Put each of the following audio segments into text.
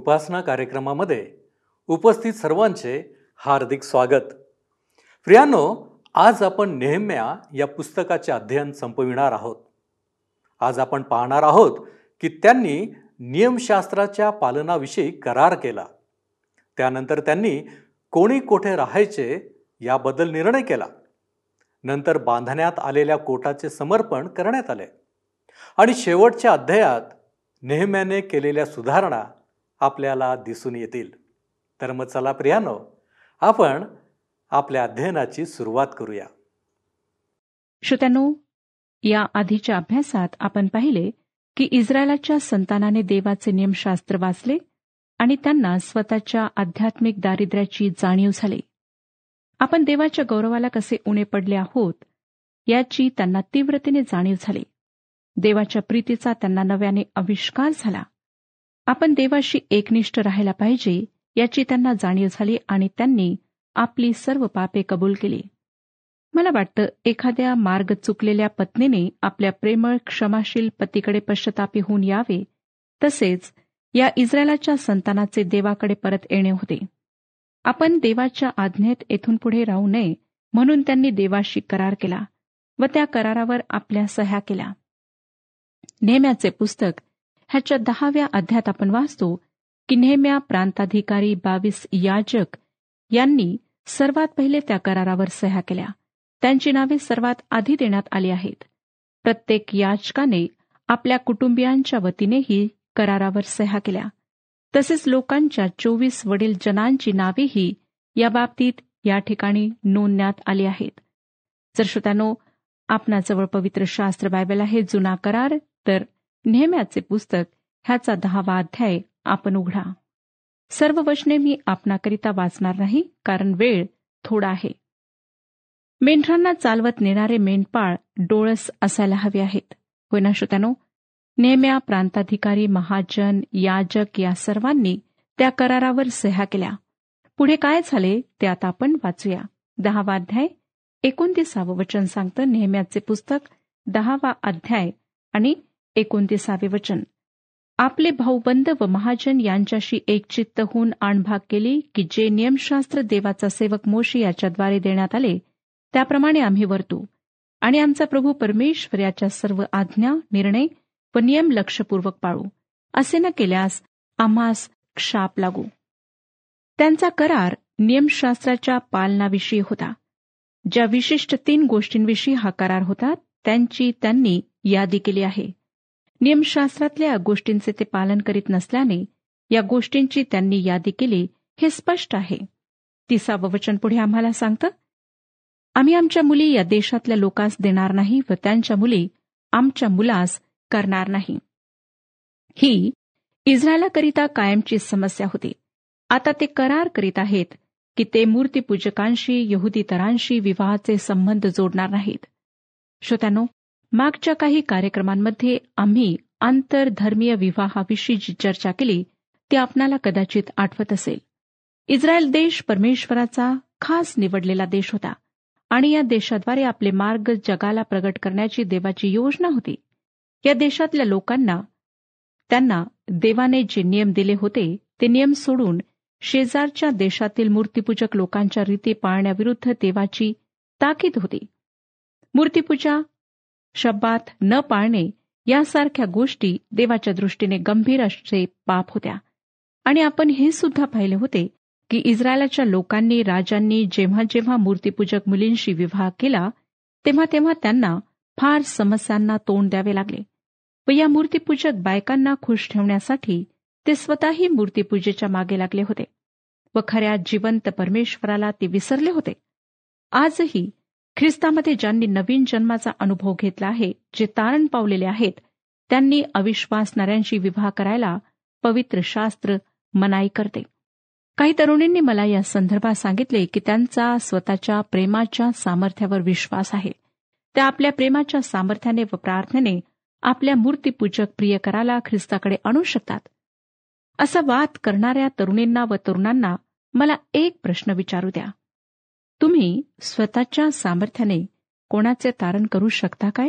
उपासना कार्यक्रमामध्ये उपस्थित सर्वांचे हार्दिक स्वागत. प्रियानो आज आपण नेहम्या या पुस्तकाचे अध्ययन संपविणार आहोत. आज आपण पाहणार आहोत की त्यांनी नियमशास्त्राच्या पालनाविषयी करार केला. त्यानंतर त्यांनी कोणी कोठे राहायचे याबद्दल निर्णय केला. नंतर बांधण्यात आलेल्या कोटाचे समर्पण करण्यात आले. आणि शेवटच्या अध्यायात नेहम्याने केलेल्या सुधारणा आपल्याला दिसून येतील. तर मग चला प्रियानो आपण आपल्या अध्ययनाची सुरुवात करूया. श्रोत्यानो या आधीच्या अभ्यासात आपण पाहिले की इस्रायलाच्या संतानाने देवाचे नियमशास्त्र वाचले आणि त्यांना स्वतःच्या आध्यात्मिक दारिद्र्याची जाणीव झाली. आपण देवाच्या गौरवाला कसे उणे पडले आहोत याची त्यांना तीव्रतेने जाणीव झाली. देवाच्या प्रीतीचा त्यांना नव्याने आविष्कार झाला. आपण देवाशी एकनिष्ठ राहायला पाहिजे याची त्यांना जाणीव झाली आणि त्यांनी आपली सर्व पापे कबूल केली. मला वाटतं एखाद्या मार्ग चुकलेल्या पत्नीने आपल्या प्रेमळ क्षमाशील पतीकडे पश्चतापी होऊन यावे. तसेच या इस्रायलाच्या संतानाचे देवाकडे परत येणे होते. आपण देवाच्या आज्ञेत येथून पुढे राहू नये म्हणून त्यांनी देवाशी करार केला व त्या करारावर आपल्या सह्या केल्या. नेहम्याचे पुस्तक ह्याच्या दहाव्या अध्यात आपण वाचतो की नेहम्या प्रांताधिकारी बावीस याजक यांनी सर्वात पहिले त्या करारावर सह्या केल्या. त्यांची नावे सर्वात आधी देण्यात आली आहेत. प्रत्येक याचकाने आपल्या कुटुंबियांच्या वतीनेही करारावर सह्या केल्या. तसेच लोकांच्या चोवीस वडील जनांची नावेही या बाबतीत या ठिकाणी नोंदण्यात आली आहेत. जर श्रोत्यानो आपणाजवळ पवित्र शास्त्र बायबल आहे जुना करार तर नेहम्याचे पुस्तक ह्याचा दहावा अध्याय आपण उघडा. सर्व वचने मी आपणाकरिता वाचणार नाही कारण वेळ थोडा आहे. मेंढरांना चालवत नेणारे मेंढपाळ डोळस असायला हवे आहेत. होय ना श्रोत्यानो? नेहम्या प्रांताधिकारी महाजन याजक या सर्वांनी त्या करारावर सह्या केल्या. पुढे काय झाले ते आता आपण वाचूया. दहावा अध्याय एकोणतीसावं वचन सांगतं नेहम्याचे पुस्तक दहावा अध्याय आणि एकोणतीसावे वचन. आपले भाऊबंद व महाजन यांच्याशी एकचित्त होऊन आणभाग केली की जे नियमशास्त्र देवाचा सेवक मोशी याच्याद्वारे देण्यात आले त्याप्रमाणे आम्ही वर्तू. आणि आमचा प्रभू परमेश्वर याच्या सर्व आज्ञा निर्णय व नियम लक्षपूर्वक पाळू. असे न केल्यास आम्हास क्षाप लागू. त्यांचा करार नियमशास्त्राच्या पालनाविषयी होता. ज्या विशिष्ट तीन गोष्टींविषयी हा करार होता त्यांची त्यांनी यादी केली आहे. नियमशास्त्रातल्या गोष्टींचे ते पालन करीत नसल्याने या गोष्टींची त्यांनी यादी केली हे स्पष्ट आहे. तिसावं वचन पुढे आम्हाला सांगतं आम्ही आमच्या मुली या देशातल्या लोकांस देणार नाही व त्यांच्या मुली आमच्या मुलास करणार नाही. ही इस्रायलाकरिता कायमची समस्या होती. आता ते करार करीत आहेत की ते मूर्तीपूजकांशी यहुदीतरांशी विवाहाचे संबंध जोडणार नाहीत. श्रोत्यानो मागच्या काही कार्यक्रमांमध्ये आम्ही आंतरधर्मीय विवाहाविषयी जी चर्चा केली ती आपणाला कदाचित आठवत असेल. इस्रायल देश परमेश्वराचा खास निवडलेला देश होता आणि या देशाद्वारे आपले मार्ग जगाला प्रगट करण्याची देवाची योजना होती. या देशातल्या लोकांना त्यांना देवाने जे नियम दिले होते ते नियम सोडून शेजारच्या देशातील मूर्तीपूजक लोकांच्या रीती पाळण्याविरुद्ध देवाची ताकीद होती. मूर्तीपूजा शब्दात न पाळणे यासारख्या गोष्टी देवाच्या दृष्टीने गंभीर असे पाप होत्या. आणि आपण हे सुद्धा पाहिले होते की इस्रायलाच्या लोकांनी राजांनी जेव्हा जेव्हा मूर्तीपूजक मुलींशी विवाह केला तेव्हा तेव्हा त्यांना फार समस्यांना तोंड द्यावे लागले. व या मूर्तीपूजक बायकांना खुश ठेवण्यासाठी ते स्वतःही मूर्तीपूजेच्या मागे लागले होते व खऱ्या जिवंत परमेश्वराला ते विसरले होते. आजही ख्रिस्तामध्ये ज्यांनी नवीन जन्माचा अनुभव घेतला आहे जे तारण पावलेले आहेत त्यांनी अविश्वासणाऱ्यांशी विवाह करायला पवित्र शास्त्र मनाई करते. काही तरुणींनी मला या संदर्भात सांगितले की त्यांचा स्वतःच्या प्रेमाच्या सामर्थ्यावर विश्वास आहे. त्या आपल्या प्रेमाच्या सामर्थ्याने व प्रार्थनेने आपल्या मूर्तीपूजक प्रियकराला ख्रिस्ताकडे आणू शकतात. असा वाद करणाऱ्या तरुणींना व तरुणांना मला एक प्रश्न विचारू द्या. तुम्ही स्वतःच्या सामर्थ्याने कोणाचे तारण करू शकता काय?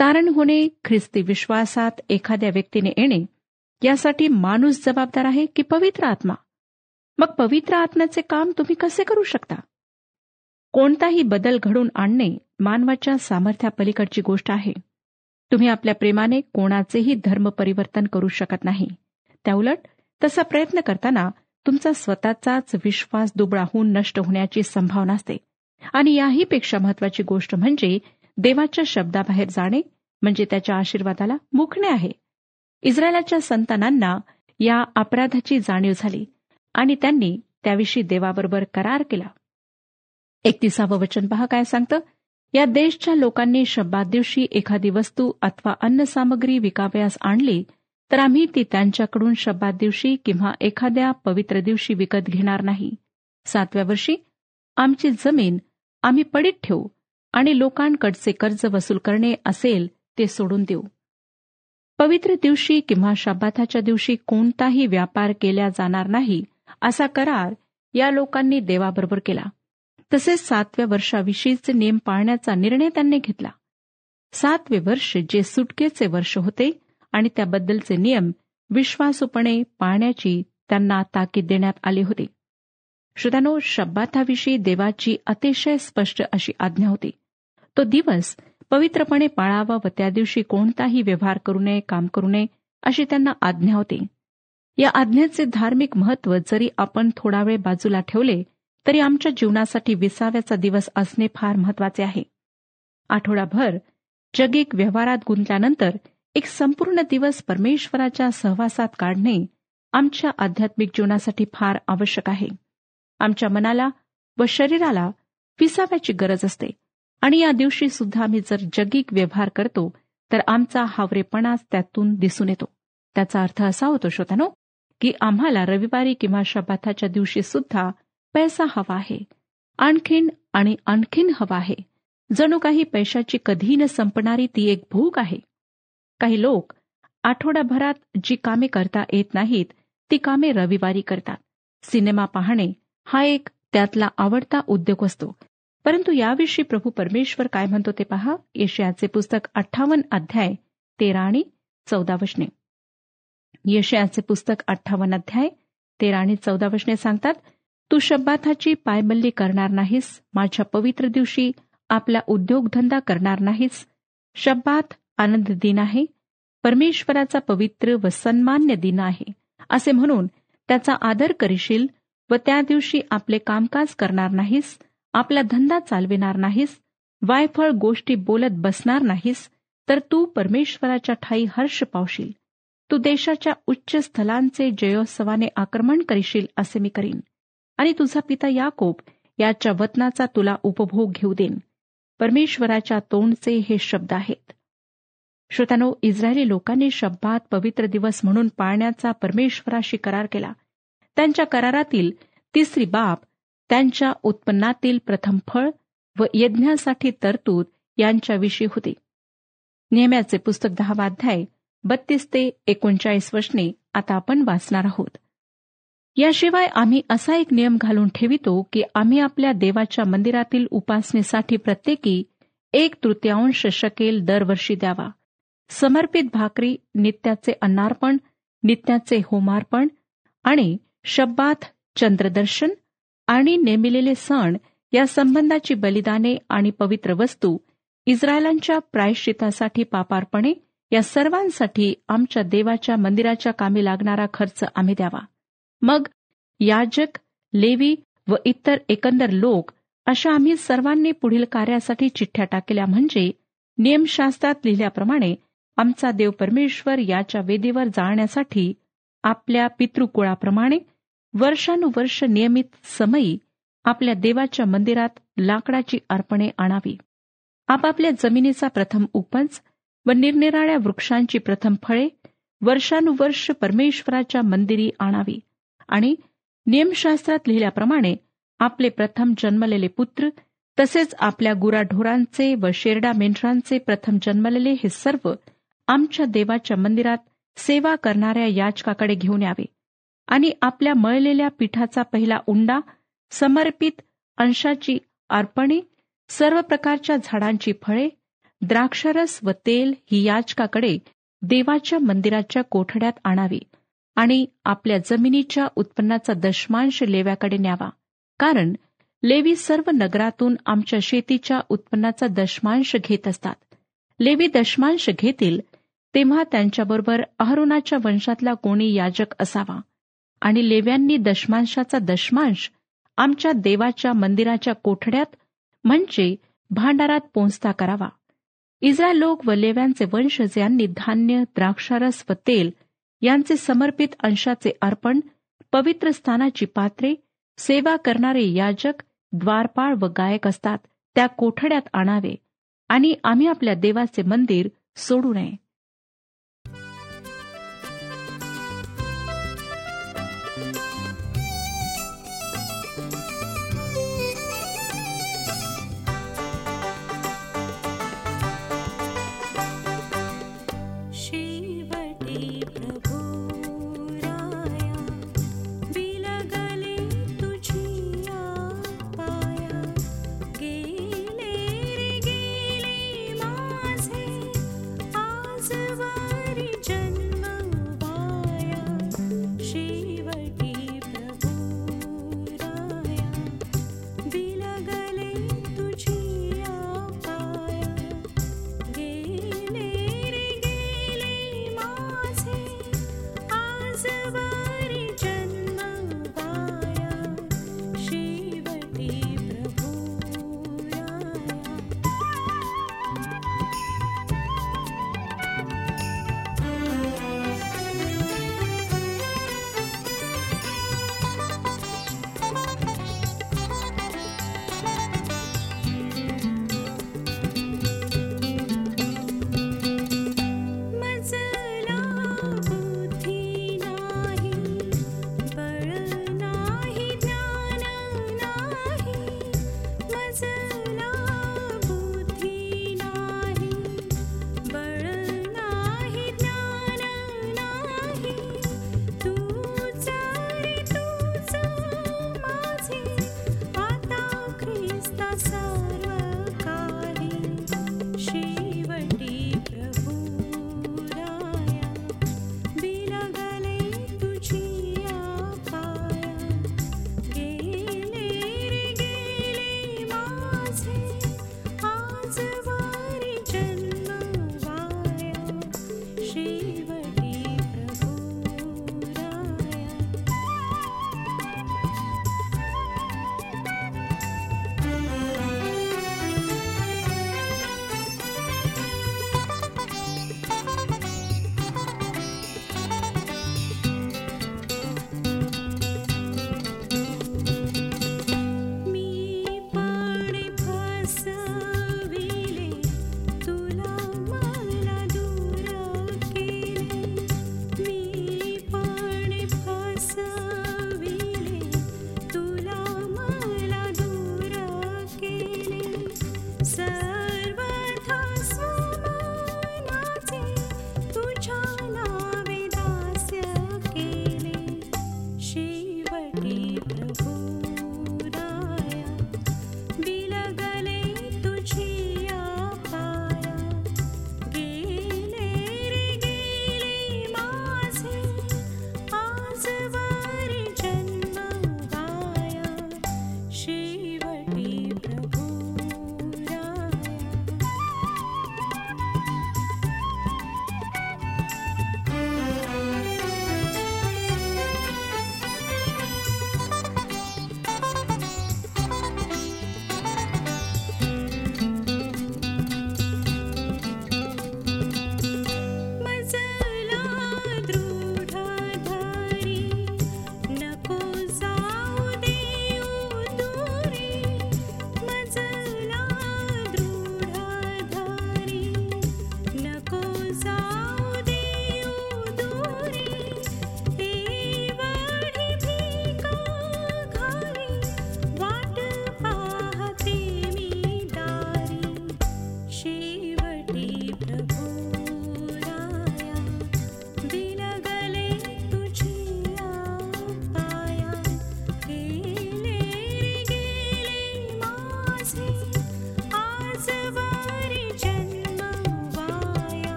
तारण होणे ख्रिस्ती विश्वासात एखाद्या व्यक्तीने येणे यासाठी माणूस जबाबदार आहे की पवित्र आत्मा? मग पवित्र आत्म्याचे काम तुम्ही कसे करू शकता? कोणताही बदल घडून आणणे मानवाच्या सामर्थ्यापलीकडची गोष्ट आहे. तुम्ही आपल्या प्रेमाने कोणाचेही धर्म परिवर्तन करू शकत नाही. त्याउलट तसा प्रयत्न करताना तुमचा स्वतःचाच विश्वास दुबळा होऊन नष्ट होण्याची संभावना असते. आणि याही पेक्षा महत्वाची गोष्ट म्हणजे देवाच्या शब्दाबाहेर जाणे म्हणजे त्याच्या आशीर्वादाला मुकणे आहे. इस्रायलाच्या संतानांना या अपराधाची जाणीव झाली आणि त्यांनी त्याविषयी देवाबरोबर करार केला. एकतीसावं वचन पहा काय सांगतं? या देशच्या लोकांनी शब्दात दिवशी एखादी वस्तू अथवा अन्न सामग्री विकावयास आणली तर आम्ही ती त्यांच्याकडून शब्दात दिवशी किंवा एखाद्या पवित्र दिवशी विकत घेणार नाही. सातव्या वर्षी आमची जमीन आम्ही पडीत ठेवू आणि लोकांकडचे कर्ज वसूल करणे असेल ते सोडून देऊ. पवित्र दिवशी किंवा शब्दाच्या दिवशी कोणताही व्यापार केला जाणार नाही असा करार या लोकांनी देवाबरोबर केला. तसेच सातव्या वर्षाविषयीचे नियम पाळण्याचा निर्णय त्यांनी घेतला. सातवे वर्ष जे सुटकेचे वर्ष होते आणि त्याबद्दलचे नियम विश्वासूपणे पाळण्याची त्यांना ताकीद देण्यात आली होती. श्रोतानो शब्दाताविषयी देवाची अतिशय स्पष्ट अशी आज्ञा होती. तो दिवस पवित्रपणे पाळावा व त्या दिवशी कोणताही व्यवहार करू नये काम करू नये अशी त्यांना आज्ञा होती. या आज्ञेचे धार्मिक महत्त्व जरी आपण थोडा वेळ बाजूला ठेवले तरी आमच्या जीवनासाठी विसाव्याचा दिवस असणे फार महत्त्वाचे आहे. आठवडाभर जगिक व्यवहारात गुंतल्यानंतर एक संपूर्ण दिवस परमेश्वराच्या सहवासात काढणे आमच्या आध्यात्मिक जीवनासाठी फार आवश्यक आहे. आमच्या मनाला व शरीराला विसाव्याची गरज असते आणि या दिवशी सुद्धा आम्ही जर जगिक व्यवहार करतो तर आमचा हावरेपणाच त्यातून दिसून येतो. त्याचा अर्थ असा होतो श्रोतानो की आम्हाला रविवारी किंवा शबाथाच्या दिवशी सुद्धा पैसा हवा आहे. आणखीन आणि आणखीन हवा आहे. जणू काही पैशाची कधी न संपणारी ती एक भूक आहे. काही लोक आठवड्याभरात जी कामे करता येत नाहीत ती कामे रविवारी करतात. सिनेमा पाहणे हा एक त्यातला आवडता उद्योग असतो. परंतु याविषयी प्रभू परमेश्वर काय म्हणतो ते पहा. यशयाचे पुस्तक अठ्ठावन्न अध्याय तेरा आणि चौदा वशने येशयाचे पुस्तक अठ्ठावन्न अध्याय तेरा आणि चौदा वशने सांगतात तू शब्दाथाची पायमल्ली करणार नाहीस माझ्या पवित्र दिवशी आपला उद्योगधंदा करणार नाहीस. शब्दात आनंद दिन आहे परमेश्वराचा पवित्र व सन्मान्य दिन आहे असे म्हणून त्याचा आदर करशील व त्या दिवशी आपले कामकाज करणार नाहीस आपला धंदा चालविणार नाहीस वायफळ गोष्टी बोलत बसणार नाहीस तर तू परमेश्वराच्या ठाई हर्ष पावशील. तू देशाच्या उच्च स्थलांचे जयोत्सवाने आक्रमण करशील असे मी करीन. आणि तुझा पिता याकोब याच्या वतनाचा तुला उपभोग घेऊ देन परमेश्वराच्या तोंडचे हे शब्द आहेत. श्रोतानो इस्रायली लोकांनी शब्दात पवित्र दिवस म्हणून पाळण्याचा परमेश्वराशी करार केला. त्यांच्या करारातील तिसरी बाब त्यांच्या उत्पन्नातील प्रथम फळ व यज्ञासाठी तरतूद यांच्याविषयी होती. नेहम्याचे पुस्तक दहावा अध्याय बत्तीस ते एकोणचाळीस वचने आता आपण वाचणार आहोत. याशिवाय आम्ही असा एक नियम घालून ठेवितो की आम्ही आपल्या देवाच्या मंदिरातील उपासनेसाठी प्रत्येकी एक तृतीयांश शकेल दरवर्षी द्यावा. समर्पित भाकरी नित्याचे अन्नार्पण नित्याचे होमार्पण आणि शब्बात चंद्रदर्शन आणि नेमिलेले सण या संबंधाची बलिदाने आणि पवित्र वस्तू इस्रायलांच्या प्रायश्चितासाठी पापार्पणे या सर्वांसाठी आमच्या देवाच्या मंदिराच्या कामी लागणारा खर्च आम्ही द्यावा. मग याजक लेवी व इतर एकंदर लोक अशा आम्ही सर्वांनी पुढील कार्यासाठी चिठ्ठ्या टाकल्या म्हणजे नियमशास्त्रात लिहिल्याप्रमाणे आमचा देव परमेश्वर याच्या वेदीवर जाण्यासाठी आपल्या पितृकुळाप्रमाणे वर्षानुवर्ष नियमित समयी आपल्या देवाच्या मंदिरात लाकडाची अर्पणे आणावी. आपापल्या जमिनीचा प्रथम उपज व निरनिराळ्या वृक्षांची प्रथम फळे वर्षानुवर्ष परमेश्वराच्या मंदिरी आणावी आणि नियमशास्त्रात लिहिल्याप्रमाणे आपले प्रथम जन्मलेले पुत्र तसेच आपल्या गुराढोरांचे व शेरडा मेंढरांचे प्रथम जन्मलेले हे सर्व आमच्या देवाच्या मंदिरात सेवा करणाऱ्या याचकाकडे घेऊन यावे आणि आपल्या मळलेल्या पीठाचा पहिला उंडा समर्पित अंशाची अर्पणे सर्व प्रकारच्या झाडांची फळे द्राक्षरस व तेल ही याचकाकडे देवाच्या मंदिराच्या कोठड्यात आणावी आणि आपल्या जमिनीच्या उत्पन्नाचा दशमांश लेव्याकडे न्यावा. कारण लेवी सर्व नगरातून आमच्या शेतीच्या उत्पन्नाचा दशमांश घेत असतात. लेवी दशमांश घेतील तेव्हा त्यांच्याबरोबर अहरुणाच्या वंशातला कोणी याजक असावा. आणि लेव्यांनी दशमांशाचा दशमांश आमच्या देवाच्या मंदिराच्या कोठड्यात म्हणजे भांडारात पोचता करावा. इस्रायल लोक व लेव्यांचे वंश यांनी धान्य द्राक्षारस व तेल यांचे समर्पित अंशाचे अर्पण पवित्र स्थानाची पात्रे सेवा करणारे याजक द्वारपाळ व गायक असतात त्या कोठड्यात आणावे आणि आम्ही आपल्या देवाचे मंदिर सोडू नये.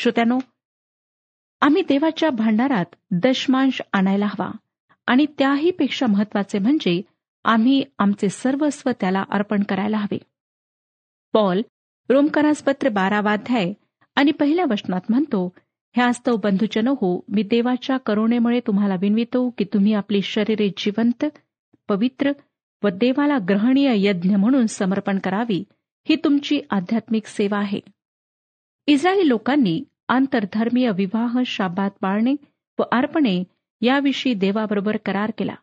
श्रोत्यानो आम्ही देवाच्या भांडारात दशमांश आणायला हवा आणि त्याही पेक्षा महत्त्वाचे म्हणजे आम्ही आमचे सर्वस्व त्याला अर्पण करायला हवे. पॉल रोमकरासपत्र बारावाध्याय आणि पहिल्या वचनात म्हणतो ह्यास्तव बंधुजन हो मी देवाच्या करुणेमुळे तुम्हाला विनवितो की तुम्ही आपली शरीरे जिवंत पवित्र व देवाला ग्रहणीय यज्ञ म्हणून समर्पण करावी. ही तुमची आध्यात्मिक सेवा आहे. इस्रायली लोकांनी आंतरधर्मीय विवाह शाबात पाळणे व अर्पणे याविषयी देवाबरोबर करार केला.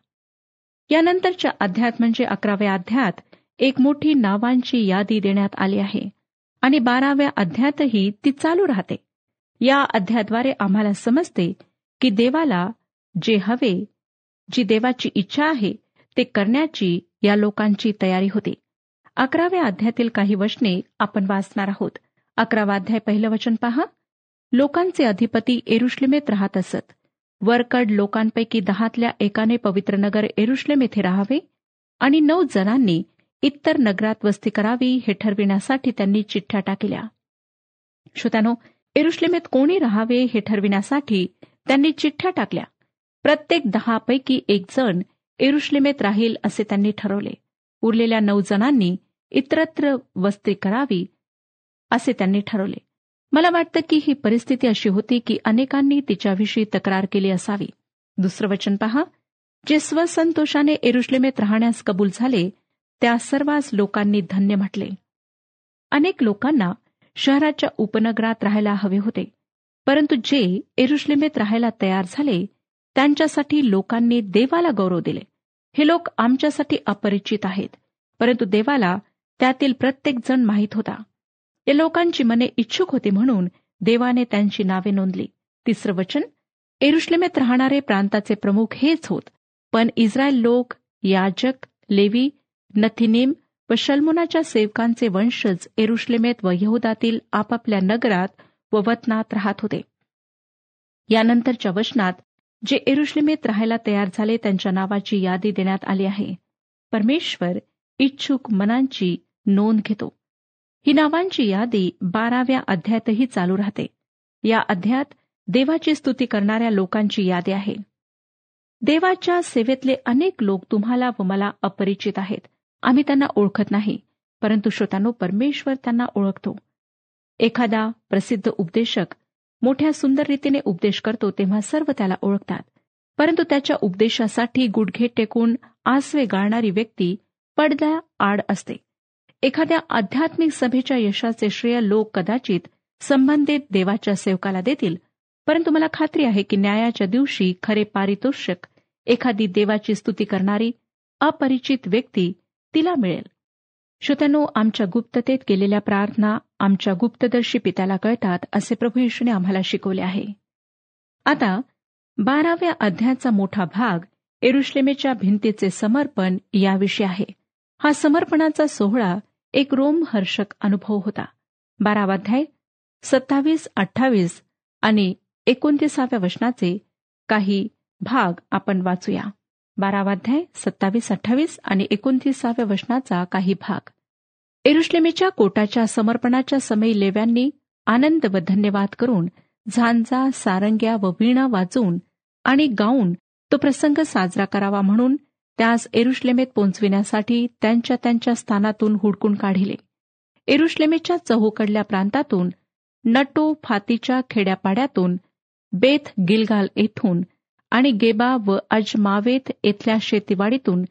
यानंतरच्या अध्यात म्हणजे अकराव्या अध्यात एक मोठी नावांची यादी देण्यात आली आहे आणि बाराव्या अध्यातही ती चालू राहते. या अध्याद्वारे आम्हाला समजते की देवाला जे हवे जी देवाची इच्छा आहे ते करण्याची या लोकांची तयारी होती. अकराव्या अध्यातील काही वचने आपण वाचणार आहोत. अकरावाध्याय पहिलं वचन पहा. लोकांचे अधिपती एरुश्लिमेत राहत असत. वरकड लोकांपैकी दहातल्या एकाने पवित्र नगर एरुश्लेम येथे राहावे आणि नऊ जणांनी इतर नगरात वस्ती करावी हे ठरविण्यासाठी त्यांनी चिठ्ठ्या टाकल्या. श्रोत्यानो एरुश्लेमेत कोणी राहावे हे ठरविण्यासाठी त्यांनी चिठ्ठ्या टाकल्या. प्रत्येक दहापैकी एक जण एरुश्लेमेत राहील असे त्यांनी ठरवले. उरलेल्या नऊ जणांनी इतरत्र वस्ती करावी असे त्यांनी ठरवले. मला वाटतं की ही परिस्थिती अशी होती की अनेकांनी तिच्याविषयी तक्रार केली असावी. दुसरं वचन पहा. जे स्वसंतोषाने एरुश्लेमेत राहण्यास कबूल झाले त्या सर्वांच लोकांनी धन्य म्हटले. अनेक लोकांना शहराच्या उपनगरात राहायला हवे होते परंतु जे एरुश्लेमेत राहायला तयार झाले त्यांच्यासाठी लोकांनी देवाला गौरव दिले. हे लोक आमच्यासाठी अपरिचित आहेत परंतु देवाला त्यातील प्रत्येक जण माहीत होता. या लोकांची मने इच्छुक होती म्हणून देवाने त्यांची नावे नोंदली. तिसरं वचन एरुश्लेमेत राहणारे प्रांताचे प्रमुख हेच होत पण इस्रायल लोक याजक लेवी नथिनेम व शल्मुनाच्या सेवकांचे वंशज एरुश्लेमेत व यहुदातील आपापल्या नगरात व वतनात राहत होते. यानंतरच्या वचनात जे एरुश्लेमेत राहायला तयार झाले त्यांच्या नावाची यादी देण्यात आली आहे. परमेश्वर इच्छुक मनांची नोंद घेतो. ही नावांची यादी बाराव्या अध्यायातही चालू राहते. या अध्यायात देवाची स्तुती करणाऱ्या लोकांची यादी आहे. देवाच्या सेवेतले अनेक लोक तुम्हाला व मला अपरिचित आहेत. आम्ही त्यांना ओळखत नाही परंतु श्रोतांनो परमेश्वर त्यांना ओळखतो. एखादा प्रसिद्ध उपदेशक मोठ्या सुंदर रीतीने उपदेश करतो तेव्हा सर्व त्याला ओळखतात. परंतु त्याच्या उपदेशासाठी गुडघे टेकून आसवे गाळणारी व्यक्ती पडद्या आड असते. एखाद्या आध्यात्मिक सभेच्या यशाचे श्रेय लोक कदाचित संबंधित देवाच्या सेवकाला देतील. परंतु मला खात्री आहे की न्यायाच्या दिवशी खरे पारितोषिक एखादी देवाची स्तुती करणारी अपरिचित व्यक्ती तिला मिळेल. श्रोत्यानो आमच्या गुप्ततेत केलेल्या प्रार्थना आमच्या गुप्तदर्शी पित्याला कळतात असे प्रभू येशूने आम्हाला शिकवले आहे. आता बाराव्या अध्यायाचा मोठा भाग एरुश्लेमेच्या भिंतीचे समर्पण याविषयी आहे. हा समर्पणाचा सोहळा एक रोमहर्षक अनुभव होता. बारावाध्याय सत्तावीस अठ्ठावीस आणि एकोणतीसाव्या वचनाचे काही भाग आपण वाचूया. बारावाध्याय सत्तावीस अठ्ठावीस आणि एकोणतीसाव्या वचनाचा काही भाग. एरुश्लेमेच्या कोटाच्या समर्पणाच्या समयी लेव्यांनी आनंद व धन्यवाद करून झांजा सारंग्या व वीणा वाजवून आणि गाऊन तो प्रसंग साजरा करावा म्हणून त्यास एरुश्लेमेत पोचविण्यासाठी त्यांच्या त्यांच्या स्थानातून हुडकून काढिले. एरुश्लेमेच्या चहूकडल्या प्रांतातून नटो फातीच्या खेड्यापाड्यातून बेथ गिलगाल येथून आणि गेबा व अजमावेत येथल्या शेतीवाडीतून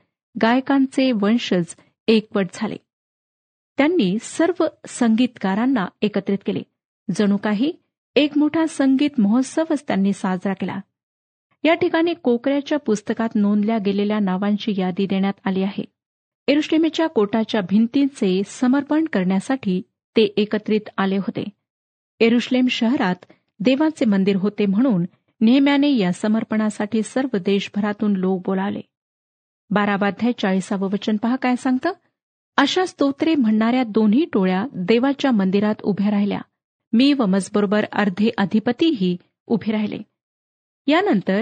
गायकांचे वंशज एकवट झाले. त्यांनी सर्व संगीतकारांना एकत्रित केले. जणू काही एक मोठा संगीत महोत्सवच त्यांनी साजरा केला. या ठिकाणी कोकऱ्याच्या पुस्तकात नोंदल्या गेलेल्या नावांची यादी देण्यात आली आहे. एरुश्लेमेच्या कोटाच्या भिंतींचे समर्पण करण्यासाठी ते एकत्रित आले होते. एरुश्लेम शहरात देवाचे मंदिर होते म्हणून नेहम्याने या समर्पणासाठी सर्व देशभरातून लोक बोलावले. बारावाध्याय चाळीसावं वचन पहा काय सांगतं? अशा स्तोत्रे म्हणणाऱ्या दोन्ही टोळ्या देवाच्या मंदिरात उभ्या राहिल्या. मी व मजबरोबर अर्धे अधिपतीही उभे राहिले. यानंतर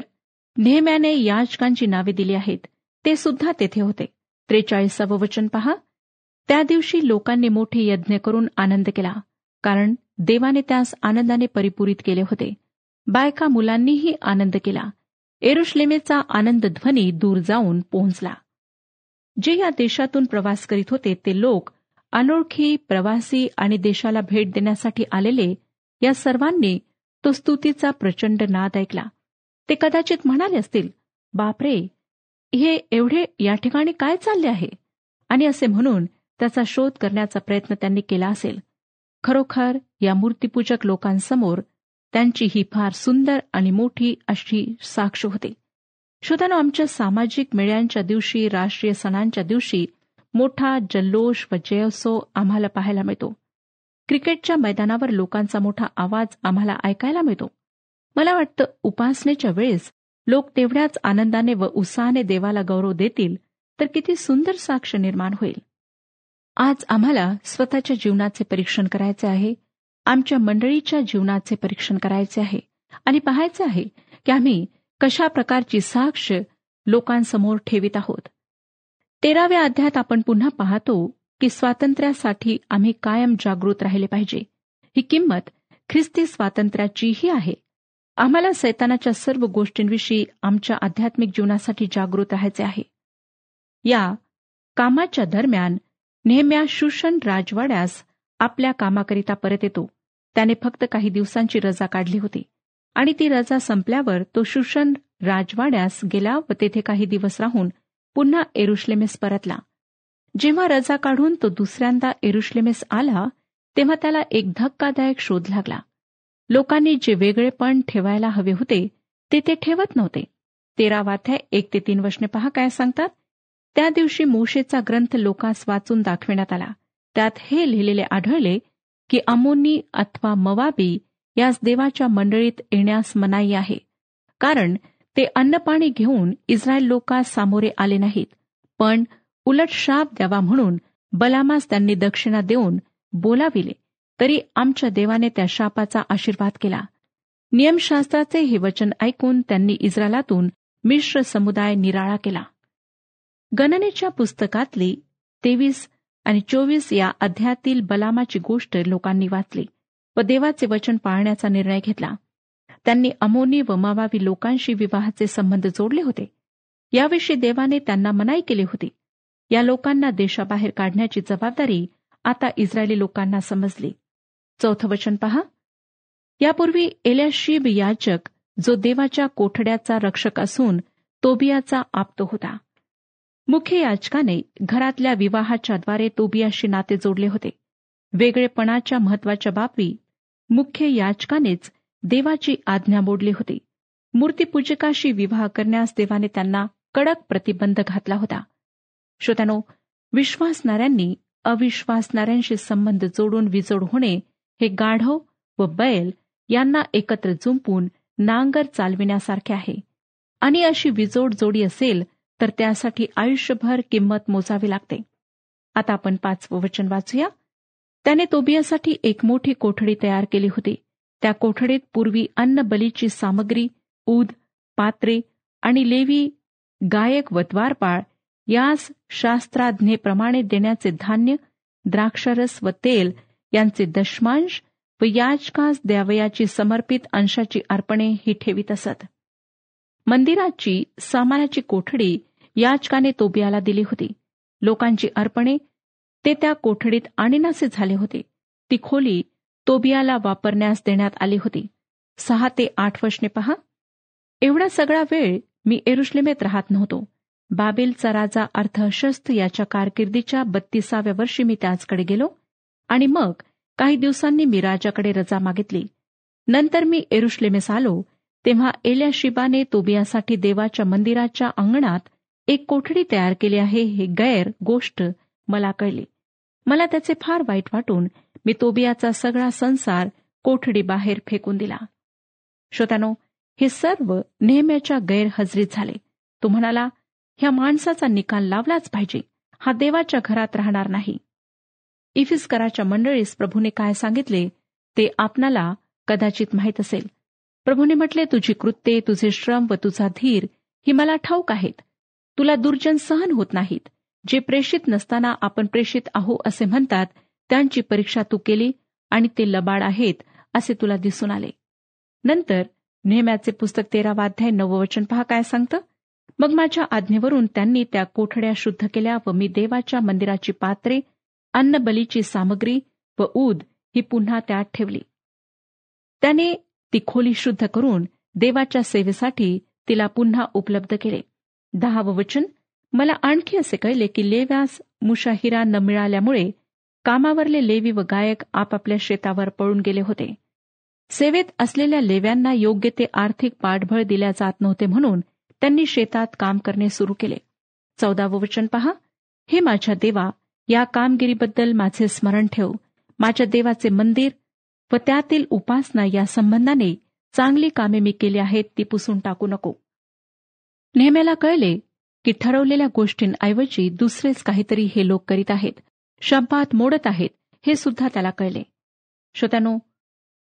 नेहम्याने याचकांची नावे दिली आहेत. ते सुद्धा तेथे होते. त्रेचाळीसावं वचन पहा. त्या दिवशी लोकांनी मोठे यज्ञ करून आनंद केला कारण देवाने त्यास आनंदाने परिपूरित केले होते. बायका मुलांनीही आनंद केला. एरुश्लेमेचा आनंद ध्वनी दूर जाऊन पोहोचला. जे या देशातून प्रवास करीत होते ते लोक अनोळखी प्रवासी आणि देशाला भेट देण्यासाठी आलेले या सर्वांनी तो स्तुतीचा प्रचंड नाद ऐकला. ते कदाचित म्हणाले असतील बापरे हे एवढे या ठिकाणी काय चालले आहे? आणि असे म्हणून त्याचा शोध करण्याचा प्रयत्न त्यांनी केला असेल. खरोखर या मूर्तीपूजक लोकांसमोर त्यांची ही फार सुंदर आणि मोठी अशी साक्ष होते. श्रोतानो आमच्या सामाजिक मेळ्यांच्या दिवशी राष्ट्रीय सणांच्या दिवशी मोठा जल्लोष व जयोत्सव आम्हाला पाहायला मिळतो. क्रिकेटच्या मैदानावर लोकांचा मोठा आवाज आम्हाला ऐकायला मिळतो. मला वाटतं उपासनेच्या वेळेस लोक तेवढ्याच आनंदाने व उत्साहाने देवाला गौरव देतील तर किती सुंदर साक्ष निर्माण होईल. आज आम्हाला स्वतःच्या जीवनाचे परीक्षण करायचे आहे आमच्या मंडळीच्या जीवनाचे परीक्षण करायचे आहे आणि पाहायचे आहे की आम्ही कशा प्रकारची साक्ष लोकांसमोर ठेवित आहोत. तेराव्या अध्यायात आपण पुन्हा पाहतो की स्वातंत्र्यासाठी आम्ही कायम जागृत राहिले पाहिजे. ही किंमत ख्रिस्ती स्वातंत्र्याचीही आहे. आम्हाला सैतानाच्या सर्व गोष्टींविषयी आमच्या आध्यात्मिक जीवनासाठी जागृत राहायचे आहे. या कामाच्या दरम्यान नेहम्या शूषण राजवाड्यास आपल्या कामाकरिता परत येतो. त्याने फक्त काही दिवसांची रजा काढली होती आणि ती रजा संपल्यावर तो शूषण राजवाड्यास गेला व तेथे काही दिवस राहून पुन्हा एरुश्लेमेस परतला. जेव्हा रजा काढून तो दुसऱ्यांदा एरुश्लेमेस आला तेव्हा त्याला एक धक्कादायक शोध लागला. लोकांनी जे वेगळेपण ठेवायला हवे होते ते ते ठेवत नव्हते. तेरा तेरावाध्याय एक ते तीन वशने पहा काय सांगतात. त्या दिवशी मोशेचा ग्रंथ लोकांस वाचून दाखविण्यात आला. त्यात हे लिहिलेले आढळले की अमोनी अथवा मवाबी यास देवाच्या मंडळीत येण्यास मनाई आहे. कारण ते अन्नपाणी घेऊन इस्रायल लोकांस सामोरे आले नाहीत पण उलट शाप द्यावा म्हणून बलामास त्यांनी दक्षिणा देऊन बोलाविले. तरी आमच्या देवाने त्या शापाचा आशीर्वाद केला. नियमशास्त्राचे हे वचन ऐकून त्यांनी इस्रायलातून मिश्र समुदाय निराळा केला. गणनेच्या पुस्तकातली तेवीस आणि चोवीस या अध्यायातील बलामाची गोष्ट लोकांनी वाचली व देवाचे वचन पाळण्याचा निर्णय घेतला. त्यांनी अमोनी व मावावी लोकांशी विवाहाचे संबंध जोडले होते. याविषयी देवाने त्यांना मनाई केली होती. या लोकांना देशाबाहेर काढण्याची जबाबदारी आता इस्रायली लोकांना समजली. चौथं वचन पहा. यापूर्वी एल्याशीब याचक जो देवाच्या कोठड्याचा रक्षक असून तोबियाचा आप्त होता. मुख्य याचकाने घरातल्या विवाहाच्याद्वारे तोबियाशी नाते जोडले होते. वेगळेपणाच्या महत्त्वाच्या बाबी मुख्य याचकानेच देवाची आज्ञा मोडली होती. मूर्तीपूजकाशी विवाह करण्यास देवाने त्यांना कडक प्रतिबंध घातला होता. श्रोत्यानो विश्वासणाऱ्यांनी अविश्वासणाऱ्यांशी संबंध जोडून विजोड होणे हे गाढव व बैल यांना एकत्र जुंपून नांगर चालविण्यासारखे आहे. आणि अशी विजोड जोडी असेल तर त्यासाठी आयुष्यभर किंमत मोजावी लागते. आता आपण पाचवं वचन वाचूया. त्याने तोबियासाठी एक मोठी कोठडी तयार केली होती. त्या कोठडीत पूर्वी अन्न बलीची सामग्री ऊद पात्रे आणि लेवी गायक व द्वारपाळ यास शास्त्राज्ञेप्रमाणे देण्याचे धान्य द्राक्षरस व तेल यांचे दशमांश व याचकास द्यावयाची समर्पित अंशाची अर्पणे ही ठेवीत असत. मंदिराची सामानाची कोठडी याचकाने तोबियाला दिली होती. लोकांची अर्पणे ते त्या कोठडीत आणीनासे झाले होते. ती खोली तोबियाला वापरण्यास देण्यात आली होती. सहा ते आठ वर्षने पहा. एवढा सगळा वेळ मी एरुश्लेमेत राहत नव्हतो. बाबेलचा राजा अर्थशस्त्र याच्या कारकिर्दीच्या बत्तीसाव्या वर्षी मी त्याचकडे गेलो. आणि मग काही दिवसांनी मी राजाकडे रजा मागितली. नंतर मी एरुश्लेमेस आलो तेव्हा एल्याशिबाने तोबियासाठी देवाच्या मंदिराच्या अंगणात एक कोठडी तयार केली आहे हे गैर गोष्ट मला कळली. मला त्याचे फार वाईट वाटून मी तोबियाचा सगळा संसार कोठडी बाहेर फेकून दिला. श्रोत्यानो हे सर्व नेहम्याच्या गैरहजरीत झाले. तो म्हणाला ह्या माणसाचा निकाल लावलाच पाहिजे. हा देवाच्या घरात राहणार नाही. इफिस्कराच्या मंडळीस प्रभूने काय सांगितले ते आपणाला कदाचित माहीत असेल. प्रभूने म्हटले तुझी कृत्ये तुझे श्रम व तुझा धीर ही मला ठाऊक आहेत. तुला दुर्जन सहन होत नाहीत. जे प्रेषित नसताना आपण प्रेषित आहो असे म्हणतात त्यांची परीक्षा तू केली आणि ते लबाड आहेत असे तुला दिसून आले. नंतर नेहम्याचे पुस्तक तेरा वाध्याय नववचन पहा काय सांगतं? मग माझ्या आज्ञेवरून त्यांनी त्या कोठड्या शुद्ध केल्या व मी देवाच्या मंदिराची पात्रे अन्नबलीची सामग्री व ऊद ही पुन्हा त्यात ठेवली. त्याने ती खोली शुद्ध करून देवाच्या सेवेसाठी तिला पुन्हा उपलब्ध केले. दहावं वचन मला आणखी असे कळले की लेव्यास मुशाहिरा न मिळाल्यामुळे कामावरले लेवी व गायक आपापल्या शेतावर पळून गेले होते. सेवेत असलेल्या लेव्यांना योग्य ते आर्थिक पाठबळ दिल्या जात नव्हते म्हणून त्यांनी शेतात काम करणे सुरू केले. चौदावं वचन पहा हे माझ्या देवा या कामगिरीबद्दल माझे स्मरण ठेव. माझ्या देवाचे मंदिर व त्यातील उपासना या संबंधाने चांगली कामे मी केली आहेत ती पुसून टाकू नको. नेहम्याला कळले की ठरवलेल्या गोष्टींऐवजी दुसरेच काहीतरी हे लोक करीत आहेत शब्दात मोडत आहेत हे सुद्धा त्याला कळले. श्रोत्यानो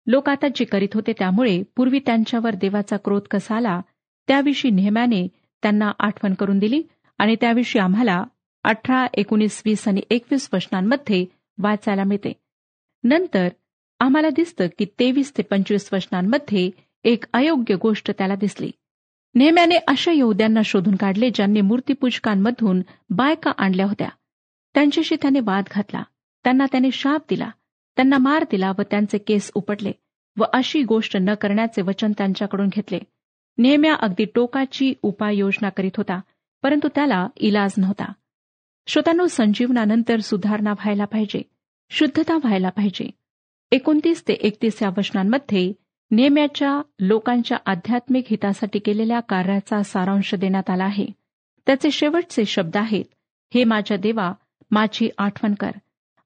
लोक आता जे करीत होते त्यामुळे पूर्वी त्यांच्यावर देवाचा क्रोध कसा आला त्याविषयी नेहम्याने त्यांना आठवण करून दिली आणि त्याविषयी आम्हाला अठरा एकोणीस वीस आणि एकवीस वचनांमध्ये वाचायला मिळते. नंतर आम्हाला दिसतं की तेवीस ते पंचवीस वचनांमध्ये एक अयोग्य गोष्ट त्याला दिसली. नेहम्याने अशा यहुद्यांना शोधून काढले ज्यांनी मूर्तीपूजकांमधून बायका आणल्या होत्या. त्यांच्याशी त्याने वाद घातला. त्यांना त्याने शाप दिला. त्यांना मार दिला व त्यांचे केस उपटले व अशी गोष्ट न करण्याचे वचन त्यांच्याकडून घेतले. नेहम्या अगदी टोकाची उपाययोजना करीत होता परंतु त्याला इलाज नव्हता. श्रोतांनो संजीवनानंतर सुधारणा व्हायला पाहिजे. शुद्धता व्हायला पाहिजे. एकोणतीस ते एकतीस या वचनांमध्ये नेम्याच्या लोकांच्या आध्यात्मिक हितासाठी केलेल्या कार्याचा सारांश देण्यात आला आहे. त्याचे शेवटचे शब्द आहेत हे माझ्या देवा माझी आठवण कर.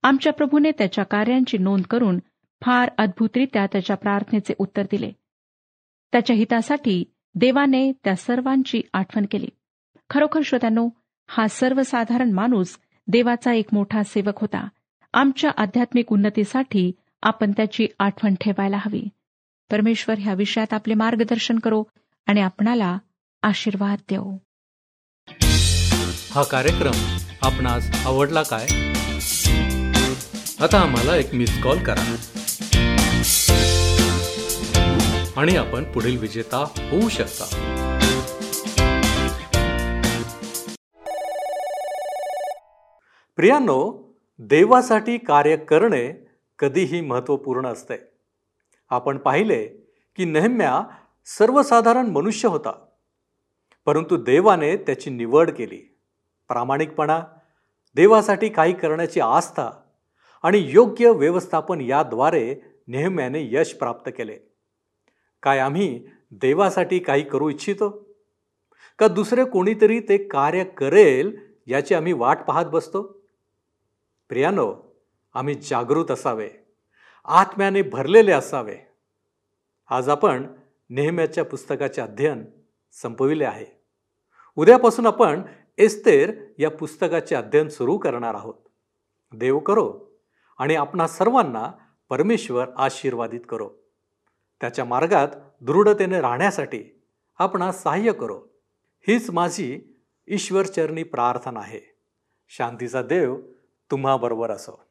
आमच्या प्रभूने त्याच्या कार्यांची नोंद करून फार अद्भुतरित्या त्याच्या प्रार्थनेचे उत्तर दिले. त्याच्या हितासाठी देवाने त्या सर्वांची आठवण केली. खरोखर श्रोत्यांनो हा सर्वसाधारण माणूस देवाचा एक मोठा सेवक होता. आमच्या आध्यात्मिक उन्नतीसाठी आपण त्याची आठवण ठेवायला हवी. परमेश्वर ह्या विषयात आपले मार्गदर्शन करो आणि आपणाला आशीर्वाद देऊ हा कार्यक्रम आपणास आवडला काय? आता आम्हाला एक मिस कॉल करा. आणि आपण पुढील विजेता होऊ शकता. प्रियांनो देवासाठी कार्य करणे कधीही महत्त्वपूर्ण असते. आपण पाहिले की नेहम्या सर्वसाधारण मनुष्य होता. परंतु देवाने त्याची निवड केली. प्रामाणिकपणा देवासाठी काही करण्याची आस्था आणि योग्य व्यवस्थापन याद्वारे नेहम्याने यश प्राप्त केले. काय आम्ही देवासाठी काही करू इच्छितो? का दुसरे कोणीतरी ते कार्य करेल याची आम्ही वाट पाहत बसतो? प्रियानो आम्ही जागृत असावे. आत्म्याने भरलेले असावे. आज आपण नेहम्याच्या पुस्तकाचे अध्ययन संपविले आहे. उद्यापासून आपण एस्तेर या पुस्तकाचे अध्ययन सुरू करणार आहोत. देव करो आणि आपणा सर्वांना परमेश्वर आशीर्वादित करो. त्याच्या मार्गात दृढतेने राहण्यासाठी आपणा सहाय्य करो. हीच माझी ईश्वरचरणी प्रार्थना आहे. शांतीचा देव तुम्हाबरोबर असो.